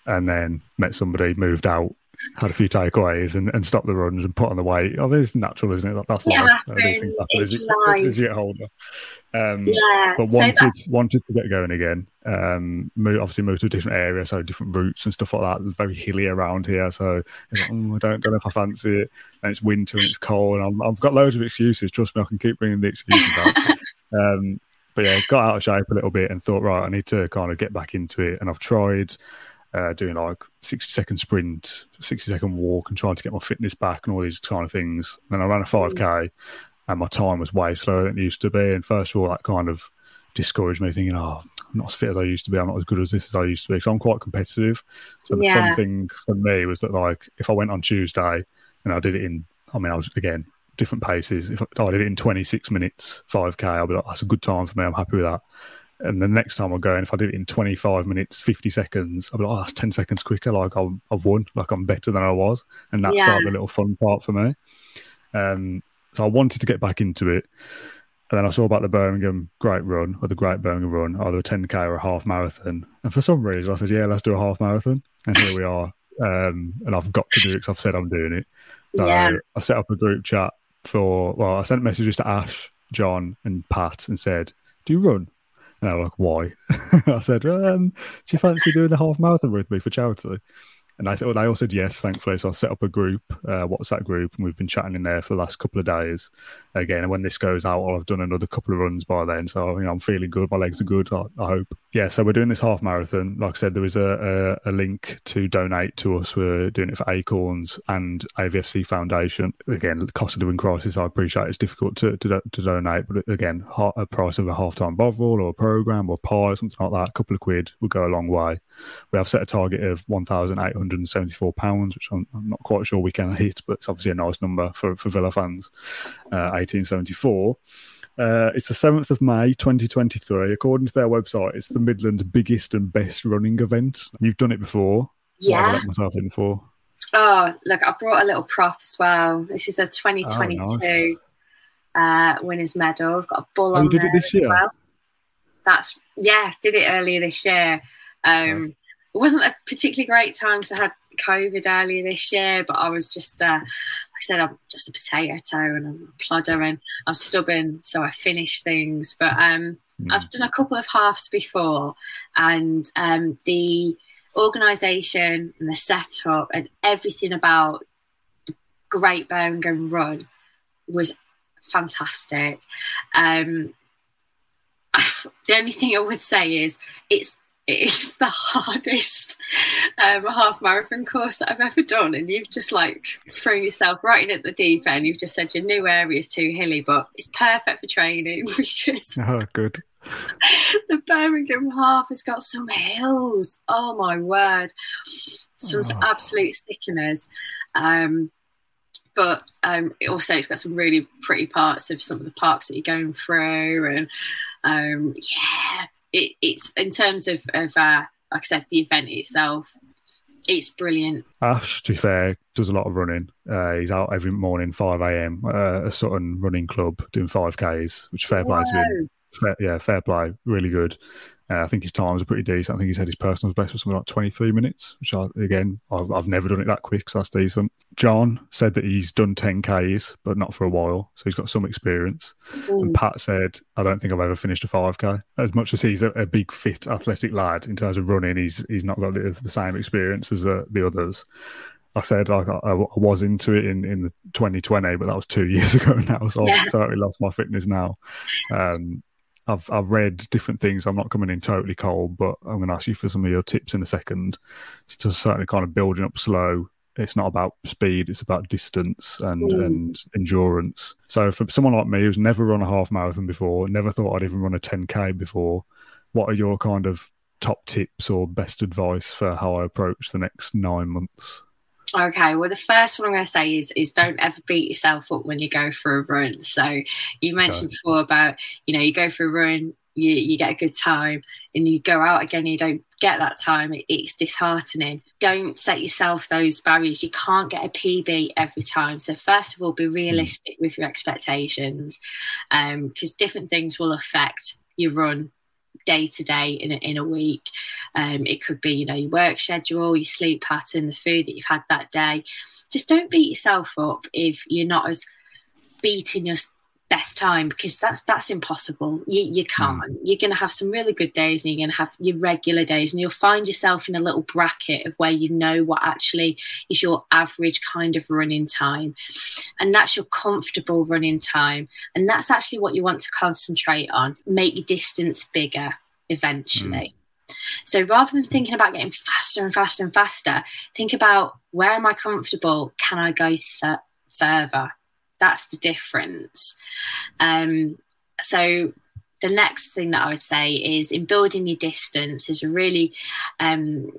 And then met somebody, moved out, had a few takeaways and, and stopped the runs and put on the weight. Oh, it's natural, isn't it? That's yeah, life. Uh, these things happen as you, as you, get older. Um, yeah, but wanted so wanted to get going again. Um, move, obviously moved to a different area, so different routes and stuff like that. very hilly around here, so like, oh, I don't, don't know if I fancy it. And it's winter and it's cold. And i have got loads of excuses. Trust me, I can keep bringing the excuses out. [laughs] um, but yeah, got out of shape a little bit and thought, right, I need to kind of get back into it. And I've tried uh, doing like 60 second sprint, 60 second walk, and trying to get my fitness back and all these kind of things. And then I ran a 5K mm. and my time was way slower than it used to be. And first of all, that kind of discouraged me, thinking, oh, I'm not as fit as I used to be. I'm not as good as this as I used to be. So I'm quite competitive. So the yeah. fun thing for me was that, like, if I went on Tuesday and I did it in, I mean, I was again different paces. If I did it in 26 minutes, 5K, I'll be like, that's a good time for me. I'm happy with that. And the next time I go, and if I do it in 25 minutes, 50 seconds, I'll be like, oh, that's 10 seconds quicker. Like i have won, like I'm better than I was. And that's yeah. like the little fun part for me. Um, so I wanted to get back into it. And then I saw about the Birmingham Great Run or the Great Birmingham Run, either a 10K or a half marathon. And for some reason, I said, yeah, let's do a half marathon. And here we are. Um, and I've got to do it because I've said I'm doing it. So yeah. I set up a group chat for, well, I sent messages to Ash, John, and Pat and said, do you run? And they were like, why? [laughs] I said, um, do you fancy doing the half marathon with me for charity? And I said, well, they all said yes, thankfully. So I set up a group, uh, WhatsApp group, and we've been chatting in there for the last couple of days. Again, and when this goes out, I'll have done another couple of runs by then. So you know, I'm feeling good. My legs are good. I, I hope. Yeah. So we're doing this half marathon. Like I said, there is a, a, a, link to donate to us. We're doing it for Acorns and AVFC Foundation. Again, the cost of living crisis. I appreciate it's difficult to to, to donate, but again, a price of a half time bovril or a program or pie, or something like that, a couple of quid would go a long way. We have set a target of one thousand eight hundred £174, which I'm, I'm, not quite sure we can hit, but it's obviously a nice number for, for Villa fans. Uh, 1874. Uh, it's the 7th of May 2023. According to their website, it's the Midlands' biggest and best running event. You've done it before. Yeah. let myself in for. Oh, look, I brought a little prop as well. This is a 2022 oh, nice. uh, winners medal. I've got a bull oh, on you did it this year? Well. That's, yeah, did it earlier this year. Um, it wasn't a particularly great time to have COVID earlier this year, but I was just, uh, like I said, I'm just a potato and I'm a plodder and I'm stubborn, so I finish things. But um, mm. I've done a couple of halves before, and um, the organisation and the setup and everything about the Great Birmingham Run was fantastic. Um, [sighs] the only thing I would say is it's it's the hardest um, half marathon course that I've ever done. And you've just like thrown yourself right in at the deep end. You've just said your new area is too hilly, but it's perfect for training [laughs] because oh, good. the Birmingham half has got some hills. Oh my word, some oh. absolute sickeners. Um, but um, it also it's got some really pretty parts of some of the parks that you're going through, and um, yeah it, it's in terms of, of uh, like I said, the event itself, it's brilliant. Ash, to be fair, does a lot of running. Uh, he's out every morning, 5 a.m., uh, a Sutton running club doing 5Ks, which fair play to him. Fair, yeah, fair play. Really good. Uh, I think his times are pretty decent. I think he said his personal best was something like 23 minutes, which I, again, I've, I've never done it that quick, so that's decent. John said that he's done 10Ks, but not for a while. So he's got some experience. Mm. And Pat said, I don't think I've ever finished a 5K. As much as he's a, a big, fit, athletic lad in terms of running, he's he's not got the, the same experience as uh, the others. I said like I, I, was into it in, in the 2020, but that was two [laughs] years ago now. So yeah. I've certainly lost my fitness now. Um, I've I've read different things. I'm not coming in totally cold, but I'm going to ask you for some of your tips in a second. It's just certainly kind of building up slow. It's not about speed; it's about distance and mm. and endurance. So for someone like me who's never run a half marathon before, never thought I'd even run a 10k before, what are your kind of top tips or best advice for how I approach the next nine months? Okay, well, the first one I'm going to say is is don't ever beat yourself up when you go for a run. So you mentioned okay. before about you know you go for a run, you you get a good time, and you go out again, you don't get that time. It, it's disheartening. Don't set yourself those barriers. You can't get a PB every time. So first of all, be realistic mm. with your expectations, because um, different things will affect your run day to day in a, in a week. Um, it could be, you know, your work schedule, your sleep pattern, the food that you've had that day. Just don't beat yourself up if you're not as beating your best time because that's that's impossible. You you hmm. can't. Mm. You're going to have some really good days and you're going to have your regular days and you'll find yourself in a little bracket of where you know what actually is your average kind of running time, and that's your comfortable running time, and that's actually what you want to concentrate on. Make your distance bigger eventually. Mm. So rather than thinking about getting faster and faster and faster, think about where am I comfortable? Can I go th- further? That's the difference. Um, so the next thing that I would say is in building your distance is a really um,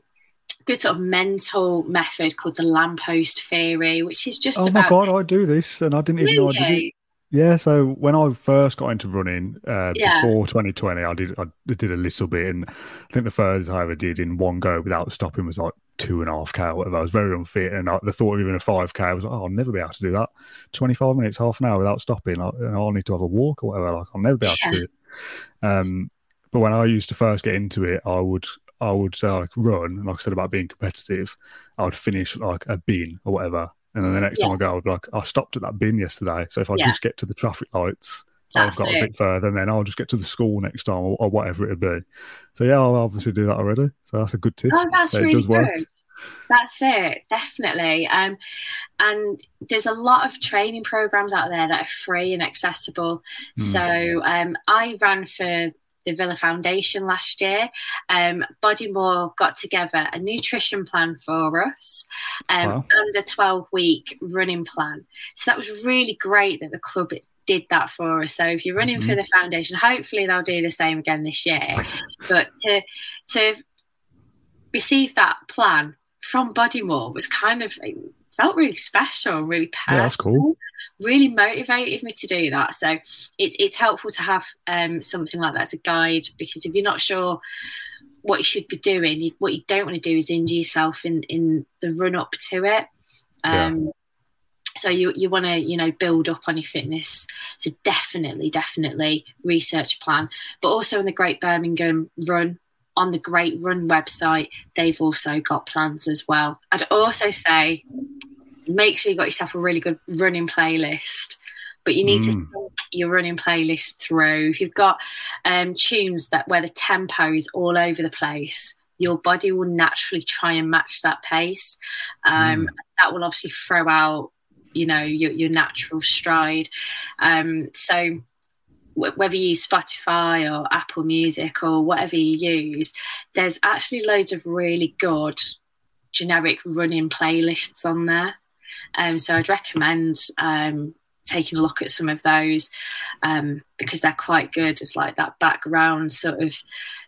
good sort of mental method called the lamppost theory, which is just oh about. my god, I do this and I didn't even know I did it. Yeah, so when I first got into running uh, yeah. before 2020, I did I did a little bit, and I think the first I ever did in one go without stopping was like two and a half k or whatever. I was very unfit, and I, the thought of even a five k, I was like, oh, I'll never be able to do that. 25 minutes, half an hour without stopping, I, will need to have a walk or whatever. Like I'll never be able yeah. to do it. Um, but when I used to first get into it, I would I would uh, like run, like I said about being competitive. I would finish like a bin or whatever and then the next yeah. time I go, I'll be like, I stopped at that bin yesterday. So if I yeah. just get to the traffic lights, That's I've got it. a bit further, and then I'll just get to the school next time or, or, whatever it'll be. So yeah, I'll obviously do that already. So that's a good tip. Oh, that's so really good. Work. That's it, definitely. Um, and there's a lot of training programs out there that are free and accessible. Mm. So um, I ran for the Villa Foundation last year. Um, Bodymoor got together a nutrition plan for us um, wow. and a 12 week running plan. So that was really great that the club did that for us. So if you're running mm-hmm. for the foundation, hopefully they'll do the same again this year. [laughs] but to to receive that plan from Bodymoor was kind of felt really special, really personal. Yeah, that's cool really motivated me to do that. So it, it's helpful to have um, something like that as a guide because if you're not sure what you should be doing, you, what you don't want to do is injure yourself in, in the run up to it. Um, yeah. So you you want to you know build up on your fitness. So definitely definitely research plan, but also in the Great Birmingham Run on the Great Run website, they've also got plans as well. I'd also say make sure you got yourself a really good running playlist but you need mm. to think your running playlist through. If you've got um, tunes that where the tempo is all over the place, your body will naturally try and match that pace. Um, mm. That will obviously throw out, you know, your, your natural stride. Um, so w- whether you use Spotify or Apple Music or whatever you use, there's actually loads of really good generic running playlists on there. Um, so I'd recommend um, taking a look at some of those um, because they're quite good as like that background sort of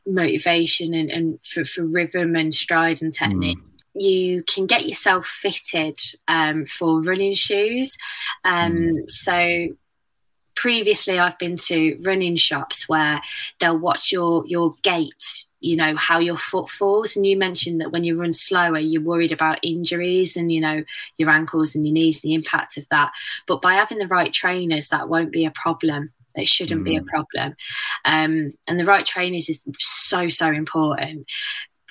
motivation and, and for, for, rhythm and stride and technique. Mm. You can get yourself fitted um, for running shoes. Um, mm. So previously, I've been to running shops where they'll watch your your gait you know how your foot falls and you mentioned that when you run slower you're worried about injuries and you know your ankles and your knees and the impact of that but by having the right trainers that won't be a problem it shouldn't mm. be a mm. problem um, and the right trainers is so so important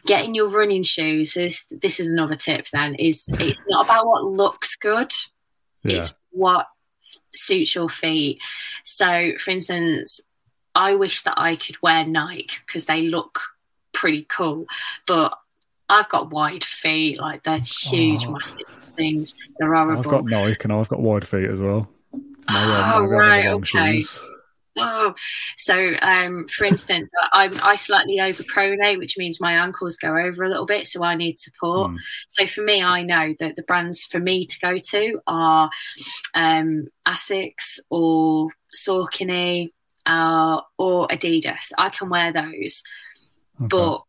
getting your running shoes is this is another tip then is it's not about what looks good Yeah. it's what suits your feet so for instance i wish that i could wear nike because they look pretty cool but i've got wide feet like they're huge Oh. massive things they're horrible I've got Nike and I've got wide feet as well. No, Oh, right, okay. shoes. Oh, so um, for instance, I'm I slightly overpronate, which means my ankles go over a little bit, so I need support. Mm. So for me, I know that the brands for me to go to are um, Asics or Saucony uh, or Adidas. I can wear those, Okay. but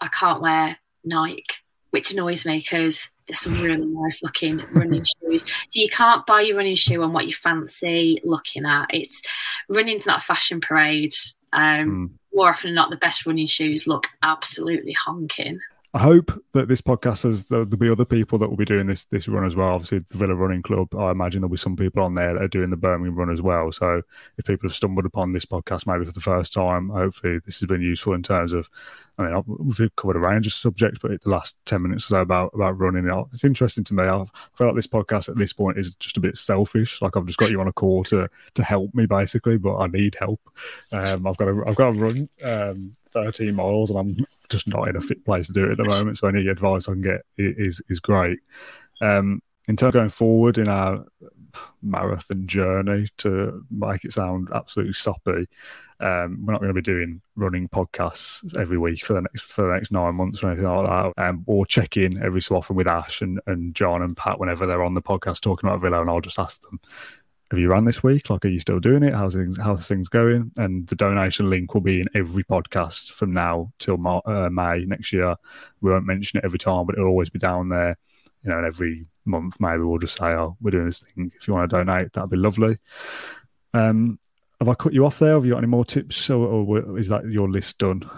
I can't wear Nike, which annoys me because there's some really nice looking [laughs] running shoes. So you can't buy your running shoe on what you fancy looking at. It's running's not a fashion parade. Um, Mm. More often than not, the best running shoes look absolutely honking. I hope that this podcast has there'll be other people that will be doing this this run as well. Obviously, the Villa Running Club. I imagine there'll be some people on there that are doing the Birmingham run as well. So, if people have stumbled upon this podcast maybe for the first time, hopefully this has been useful in terms of. I mean, we've covered a range of subjects, but the last ten minutes or so about about running, it's interesting to me. I feel like this podcast at this point is just a bit selfish. Like I've just got you on a call to to help me basically, but I need help. Um, I've got to I've got to run um, thirteen miles, and I'm just not in a fit place to do it at the moment. So any advice I can get is is great. Um, in terms of going forward in our marathon journey to make it sound absolutely soppy, um, we're not going to be doing running podcasts every week for the next for the next nine months or anything like that. Um, or check in every so often with Ash and, and John and Pat whenever they're on the podcast talking about Villa, and I'll just ask them have you run this week? Like, are you still doing it? How's things, how's things going? And the donation link will be in every podcast from now till Mar- uh, May next year. We won't mention it every time, but it'll always be down there. You know, and every month maybe we'll just say, "Oh, we're doing this thing. If you want to donate, that'd be lovely." Um, have I cut you off there? Have you got any more tips, or, or is that your list done?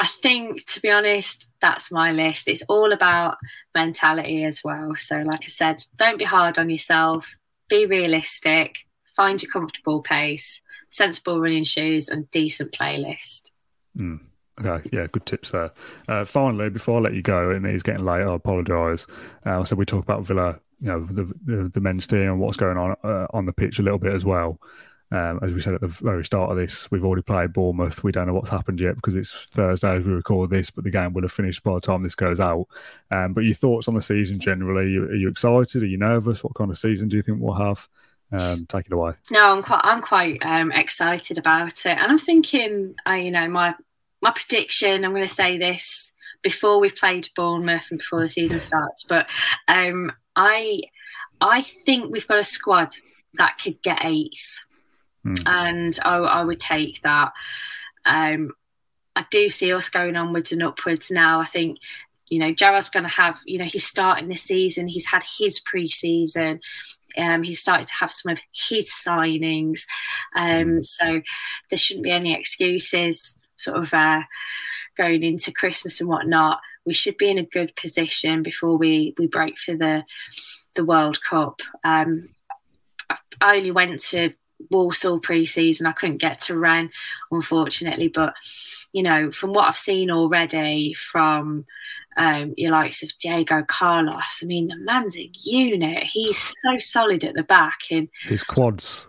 I think, to be honest, that's my list. It's all about mentality as well. So, like I said, don't be hard on yourself, be realistic, find your comfortable pace, sensible running shoes, and decent playlist. Mm. Okay, yeah, good tips there. Uh, finally, before I let you go, and it's getting late, I apologise. Uh, so we talk about Villa, you know, the the, the men's team and what's going on uh, on the pitch a little bit as well. Um, as we said at the very start of this, we've already played Bournemouth. We don't know what's happened yet because it's Thursday as we record this, but the game will have finished by the time this goes out. Um, but your thoughts on the season generally? Are you, excited? Are you nervous? What kind of season do you think we'll have? Um, take it away. No, I'm quite, I'm quite um, excited about it, and I'm thinking, uh, you know, my my prediction. I'm going to say this before we've played Bournemouth and before the season [laughs] starts, but um, I I think we've got a squad that could get eighth, Hmm. and I, I would take that. Um, I do see us going onwards and upwards now. I think you know Gerrard's going to have you know he's starting this season. He's had his pre-season. Um, he's started to have some of his signings, um, so there shouldn't be any excuses. Sort of uh, going into Christmas and whatnot, we should be in a good position before we we break for the the World Cup. Um, I only went to Walsall pre-season. I couldn't get to Rennes, unfortunately, but you know, from what I've seen already from um, your likes of Diego Carlos, I mean, the man's a unit. He's so solid at the back, and His quads.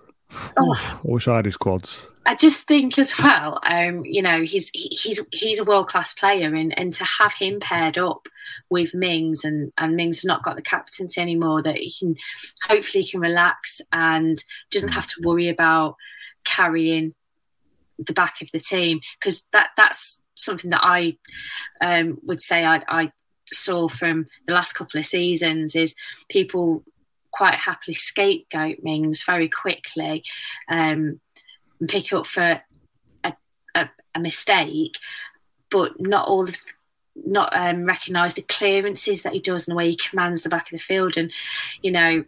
Oh. I wish I had his quads. I just think as well, um, you know, he's he's he's a world class player, and, and to have him paired up with Mings, and and Mings has not got the captaincy anymore, that he can hopefully he can relax and doesn't have to worry about carrying the back of the team because that that's something that I um, would say I, I saw from the last couple of seasons is people quite happily scapegoat Mings very quickly. Um, and pick up for a, a, a mistake, but not all of not um, recognise the clearances that he does and the way he commands the back of the field, and you know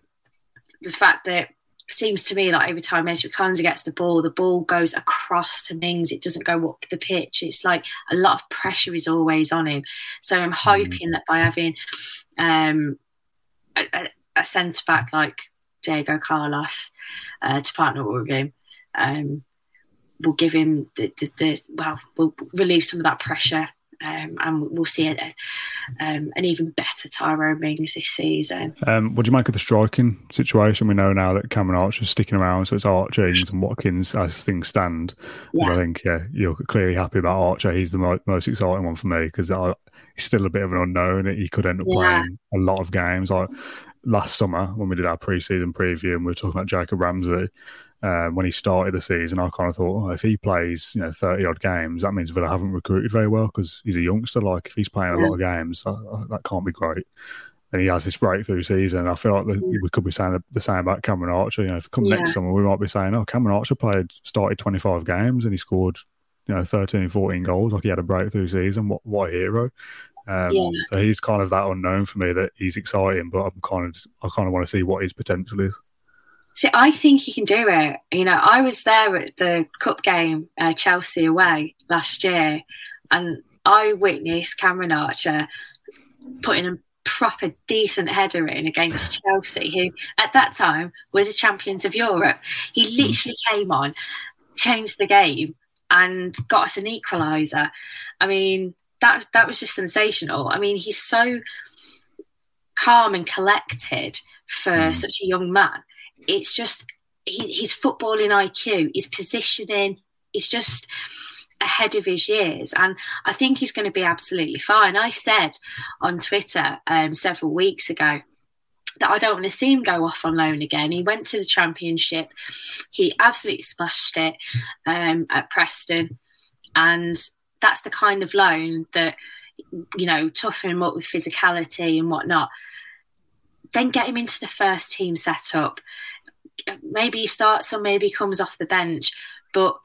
the fact that it seems to me like every time Ezri Konsa gets the ball, the ball goes across to Mings. It doesn't go up the pitch. It's like a lot of pressure is always on him. So I'm hoping that by having um, a, a, a centre back like Diego Carlos uh, to partner with him, um, will give him the, the, the well, will relieve some of that pressure Um, and we'll see a, um, an even better Tyrone Mings this season. Um, what do you make of the striking situation? We know now that Cameron Archer's sticking around, so it's Archer and Watkins as things stand. Yeah. I think yeah, you're clearly happy about Archer. He's the mo- most exciting one for me because he's still a bit of an unknown. He could end up yeah. playing a lot of games. Like last summer when we did our pre-season preview and we were talking about Jacob Ramsey um, when he started the season, I kind of thought, oh, if he plays, you know, thirty odd games, that means Villa haven't recruited very well because he's a youngster. Like if he's playing a lot of games, that, that can't be great. And he has this breakthrough season. I feel like the, we could be saying the same about Cameron Archer. You know, if come yeah. next summer, we might be saying, oh, Cameron Archer played, started twenty five games and he scored, you know, 13, 14 goals. Like he had a breakthrough season. What what a hero! Um, yeah. So he's kind of that unknown for me that he's exciting, but I'm kind of I kind of want to see what his potential is. See, I think he can do it. You know, I was there at the cup game, uh, Chelsea away last year, and I witnessed Cameron Archer putting a proper decent header in against Chelsea, who at that time were the champions of Europe. He hmm. literally came on, changed the game, and got us an equaliser. I mean, that that was just sensational. I mean, he's so calm and collected for mm. such a young man it's just his footballing IQ, his positioning, is just ahead of his years. And I think he's going to be absolutely fine. I said on Twitter um, several weeks ago that I don't want to see him go off on loan again. He went to the championship, he absolutely smashed it um, at Preston. And that's the kind of loan that, you know, toughen him up with physicality and whatnot. Then get him into the first team setup maybe he starts or maybe he comes off the bench. But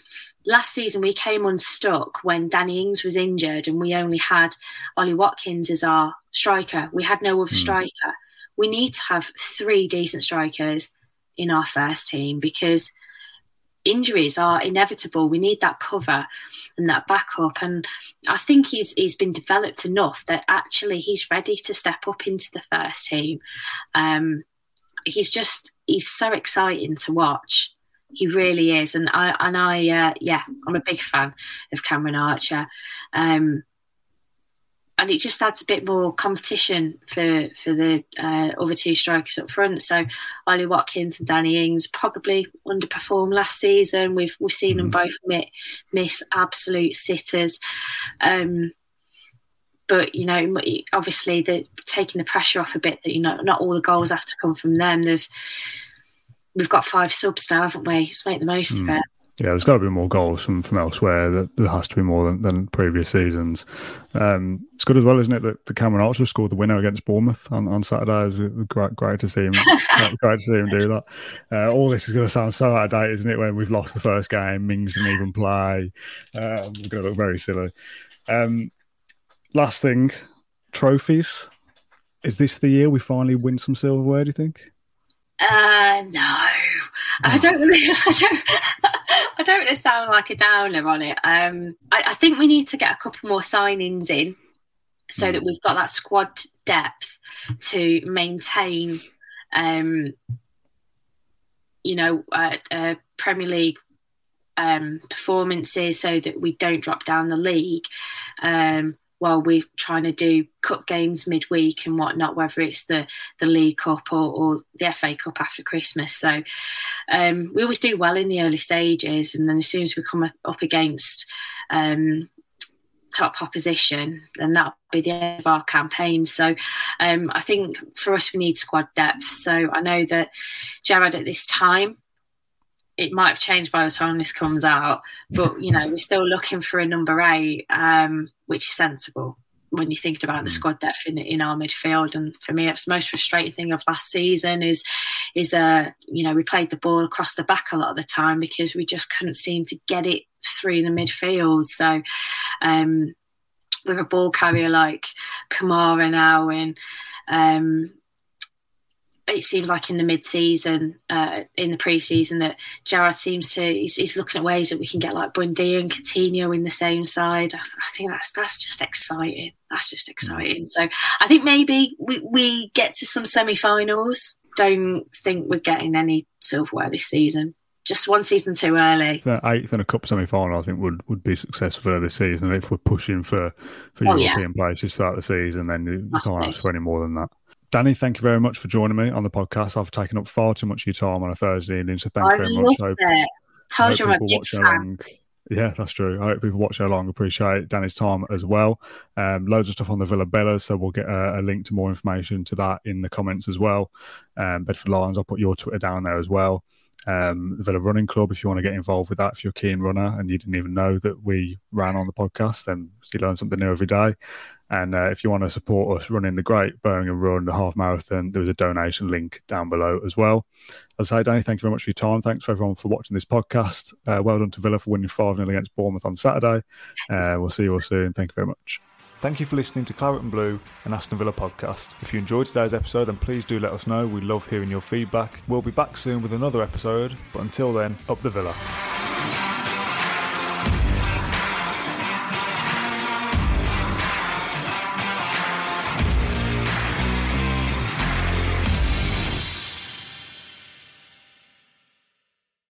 last season we came unstuck when Danny Ings was injured and we only had Ollie Watkins as our striker. We had no other mm. striker. We need to have three decent strikers in our first team because injuries are inevitable. We need that cover and that backup. And I think he's he's been developed enough that actually he's ready to step up into the first team. Um, he's just he's so exciting to watch. He really is, and I and I uh, yeah, I'm a big fan of Cameron Archer, um, and it just adds a bit more competition for for the uh, other two strikers up front. So Ollie Watkins and Danny Ings probably underperformed last season. We've we've seen mm. them both miss, miss absolute sitters. Um, but you know, obviously, the taking the pressure off a bit. That you know, not all the goals have to come from them. They've we've got five subs now, haven't we? Let's make the most mm. of hmm. it. Yeah, there's got to be more goals from, from elsewhere. There has to be more than, than previous seasons. Um, it's good as well, isn't it, that the Cameron Archer scored the winner against Bournemouth on, on Saturday. It's great, great to see him. [laughs] great to see him do that. Uh, all this is going to sound so out of date, isn't it? When we've lost the first game, Mings didn't even play. Um, we're going to look very silly. Um, last thing, trophies. Is this the year we finally win some silverware? Do you think? Uh, no, I don't really. [laughs] I don't. I don't want to sound like a downer on it. Um, I, I, think we need to get a couple more signings in, so mm. that we've got that squad depth to maintain. Um, you know, uh, uh, Premier League um, performances, so that we don't drop down the league. Um, while we're trying to do cup games midweek and whatnot, whether it's the the League Cup or, or the FA Cup after Christmas. So um, we always do well in the early stages, and then as soon as we come up against um, top opposition, then that'll be the end of our campaign. So um, I think for us, we need squad depth. So I know that Gerrard at this time it might have changed by the time this comes out, but you know we're still looking for a number eight, um, which is sensible when you're thinking about the mm. squad depth in, in our midfield. And for me, that's the most frustrating thing of last season is is uh you know we played the ball across the back a lot of the time because we just couldn't seem to get it through the midfield. So um, with a ball carrier like Kamara now and um, it seems like in the mid-season, uh, in the pre-season, that Gerrard seems to he's, he's, looking at ways that we can get like Buendía and Coutinho in the same side. I, I, think that's that's just exciting. That's just exciting. So I think maybe we, we get to some semi-finals. Don't think we're getting any silverware this season. just one season too early. The eighth and a cup semi final, I think, would, would be successful this season. And if we're pushing for, for oh, European yeah. places throughout the season, then you, you can't ask for any more than that. Danny, thank you very much for joining me on the podcast. I've taken up far too much of your time on a Thursday evening, so thank you very much. It. I Told you I'm a big fan. Along. Yeah, that's true. I hope people watching along appreciate Danny's time as well. Um, loads of stuff on the Villa Bella, so we'll get a, a, link to more information to that in the comments as well. Um, Bedford Lions, I'll put your Twitter down there as well. Um, the Villa Running Club, if you want to get involved with that, if you're a keen runner and you didn't even know that we ran on the podcast, then you learn something new every day. And uh, if you want to support us running the great Birmingham Run, the half marathon, there was a donation link down below as well. As I say, Danny, thank you very much for your time. Thanks for everyone for watching this podcast. Uh, well done to Villa for winning 5 0 against Bournemouth on Saturday. Uh, we'll see you all soon. Thank you very much. Thank you for listening to Claret and Blue and Aston Villa podcast. If you enjoyed today's episode, then please do let us know. We love hearing your feedback. We'll be back soon with another episode, but until then, up the Villa.